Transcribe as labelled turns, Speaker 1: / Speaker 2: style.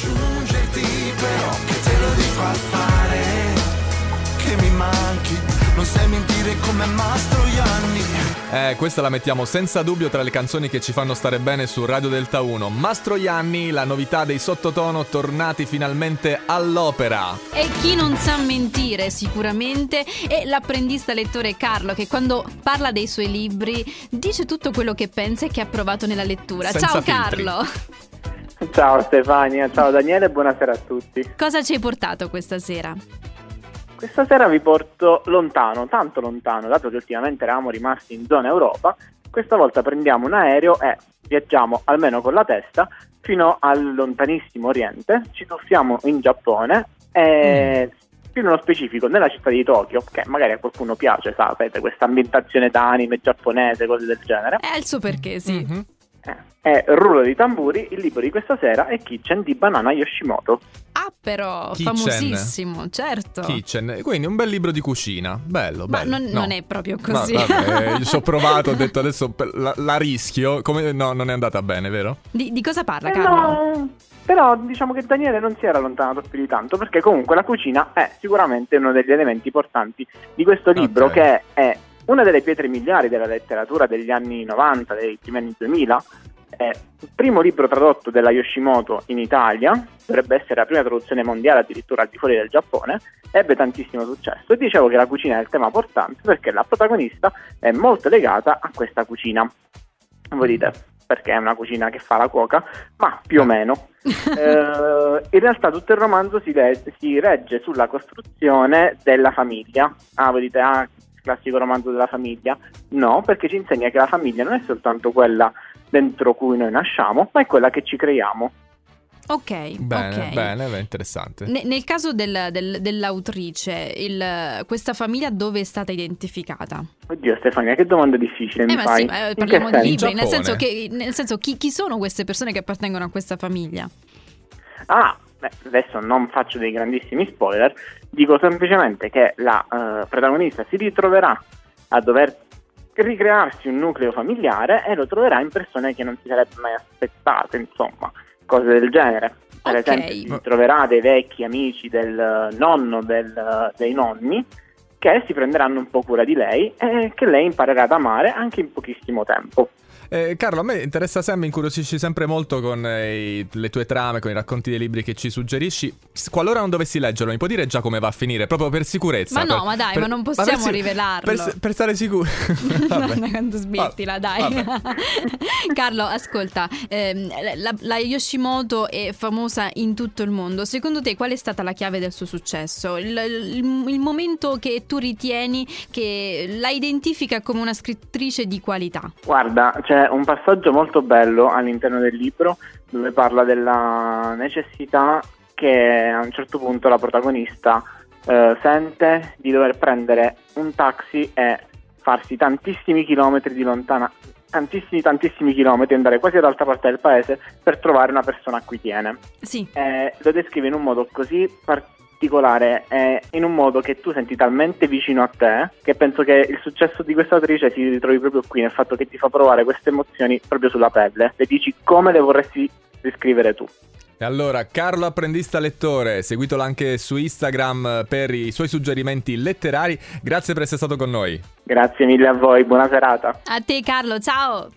Speaker 1: raggiungerti però che te lo dico a fare che mi manchi non sai mentire come Mastro Ianni
Speaker 2: Eh, questa la mettiamo senza dubbio tra le canzoni che ci fanno stare bene su Radio Delta 1. Mastro Ianni, la novità dei sottotono tornati finalmente all'opera.
Speaker 3: E chi non sa mentire sicuramente è l'apprendista lettore Carlo che quando parla dei suoi libri dice tutto quello che pensa e che ha provato nella lettura.
Speaker 2: Senza
Speaker 3: Ciao
Speaker 2: filtri.
Speaker 3: Carlo,
Speaker 4: Ciao Stefania, ciao Daniele e buonasera a tutti.
Speaker 3: cosa ci hai portato questa sera?
Speaker 4: Questa sera vi porto lontano, tanto lontano, dato che ultimamente eravamo rimasti in zona Europa, questa volta prendiamo un aereo e viaggiamo almeno con la testa fino al lontanissimo Oriente, ci tuffiamo in Giappone e più nello specifico nella città di Tokyo, che magari a qualcuno piace, sapete, questa ambientazione d'anime giapponese, cose del genere.
Speaker 3: È il suo perché, sì.
Speaker 2: Mhm.
Speaker 4: Eh, è Rullo di tamburi, il libro di questa sera è Kitchen di Banana Yoshimoto.
Speaker 3: Ah, però,
Speaker 2: Kitchen.
Speaker 3: famosissimo, certo.
Speaker 2: Kitchen, quindi un bel libro di cucina. Bello,
Speaker 3: Ma
Speaker 2: bello.
Speaker 3: non,
Speaker 2: No.
Speaker 3: non è proprio
Speaker 2: No,
Speaker 3: così.
Speaker 2: vabbè, io ci ho provato, ho detto adesso la, la rischio. Come, no, non è andata bene, vero?
Speaker 3: di, di cosa parla,
Speaker 4: Eh,
Speaker 3: Carlo?
Speaker 4: no, però diciamo che Daniele non si era allontanato più di tanto perché comunque la cucina è sicuramente uno degli elementi portanti di questo libro
Speaker 2: Ok.
Speaker 4: che è una delle pietre miliari della letteratura degli anni 90, dei primi anni 2000. È il primo libro tradotto della Yoshimoto in Italia, dovrebbe essere la prima traduzione mondiale addirittura al di fuori del Giappone, ebbe tantissimo successo e dicevo che la cucina è il tema portante perché la protagonista è molto legata a questa cucina. Voi dite perché è una cucina che fa la cuoca, ma più o meno. Eh, in realtà tutto il romanzo si, le- si regge sulla costruzione della famiglia. Ah, voi dite, ah, classico romanzo della famiglia. No, perché ci insegna che la famiglia non è soltanto quella dentro cui noi nasciamo, ma è quella che ci creiamo.
Speaker 3: Ok,
Speaker 2: Bene,
Speaker 3: ok.
Speaker 2: bene, beh, interessante.
Speaker 3: Ne- nel caso del- del- dell'autrice, il- questa famiglia dove è stata identificata?
Speaker 4: Oddio Stefania, che domanda difficile mi
Speaker 3: Eh, ma
Speaker 4: fai.
Speaker 3: sì, ma, eh,
Speaker 4: In
Speaker 3: parliamo
Speaker 4: che
Speaker 3: di
Speaker 4: senso?
Speaker 3: libri, nel senso, che, nel senso chi, chi sono queste persone che appartengono a questa famiglia?
Speaker 4: Ah, beh, adesso non faccio dei grandissimi spoiler, dico semplicemente che la eh, protagonista si ritroverà a dover ricrearsi un nucleo familiare e lo troverà in persone che non si sarebbe mai aspettate, insomma, cose del genere. Per
Speaker 3: Ok.
Speaker 4: esempio, si troverà dei vecchi amici del nonno, del- dei nonni, che si prenderanno un po' cura di lei e che lei imparerà ad amare anche in pochissimo tempo.
Speaker 2: Eh, Carlo, a me interessa sempre, incuriosisci sempre molto con eh, le tue trame, con i racconti dei libri che ci suggerisci. Qualora non dovessi leggerlo, mi puoi dire già come va a finire? Proprio per sicurezza.
Speaker 3: Ma no,
Speaker 2: per-
Speaker 3: ma dai,
Speaker 2: per-
Speaker 3: ma non
Speaker 2: per
Speaker 3: possiamo
Speaker 2: si-
Speaker 3: rivelarlo.
Speaker 2: Per, per stare.
Speaker 3: Guarda quanto smettila, dai. Carlo, ascolta, ehm, la, la Yoshimoto è famosa in tutto il mondo. Secondo te qual è stata la chiave del suo successo? Il, il- il momento che tu ritieni che la identifica come una scrittrice di qualità?
Speaker 4: Guarda, c'è un passaggio molto bello all'interno del libro dove parla della necessità che a un certo punto la protagonista eh, sente di dover prendere un taxi e farsi tantissimi chilometri di lontana, tantissimi tantissimi chilometri, andare quasi dall'altra parte del paese per trovare una persona a cui tiene.
Speaker 3: Sì.
Speaker 4: Eh, lo descrive in un modo così particolare e in un modo che tu senti talmente vicino a te che penso che il successo di questa attrice si ritrovi proprio qui nel fatto che ti fa provare queste emozioni proprio sulla pelle e dici come le vorresti descrivere tu.
Speaker 2: E allora, Carlo Apprendista Lettore, seguitelo anche su Instagram per i suoi suggerimenti letterari. Grazie per essere stato con noi.
Speaker 4: Grazie mille a voi, buona serata.
Speaker 3: A te Carlo, ciao!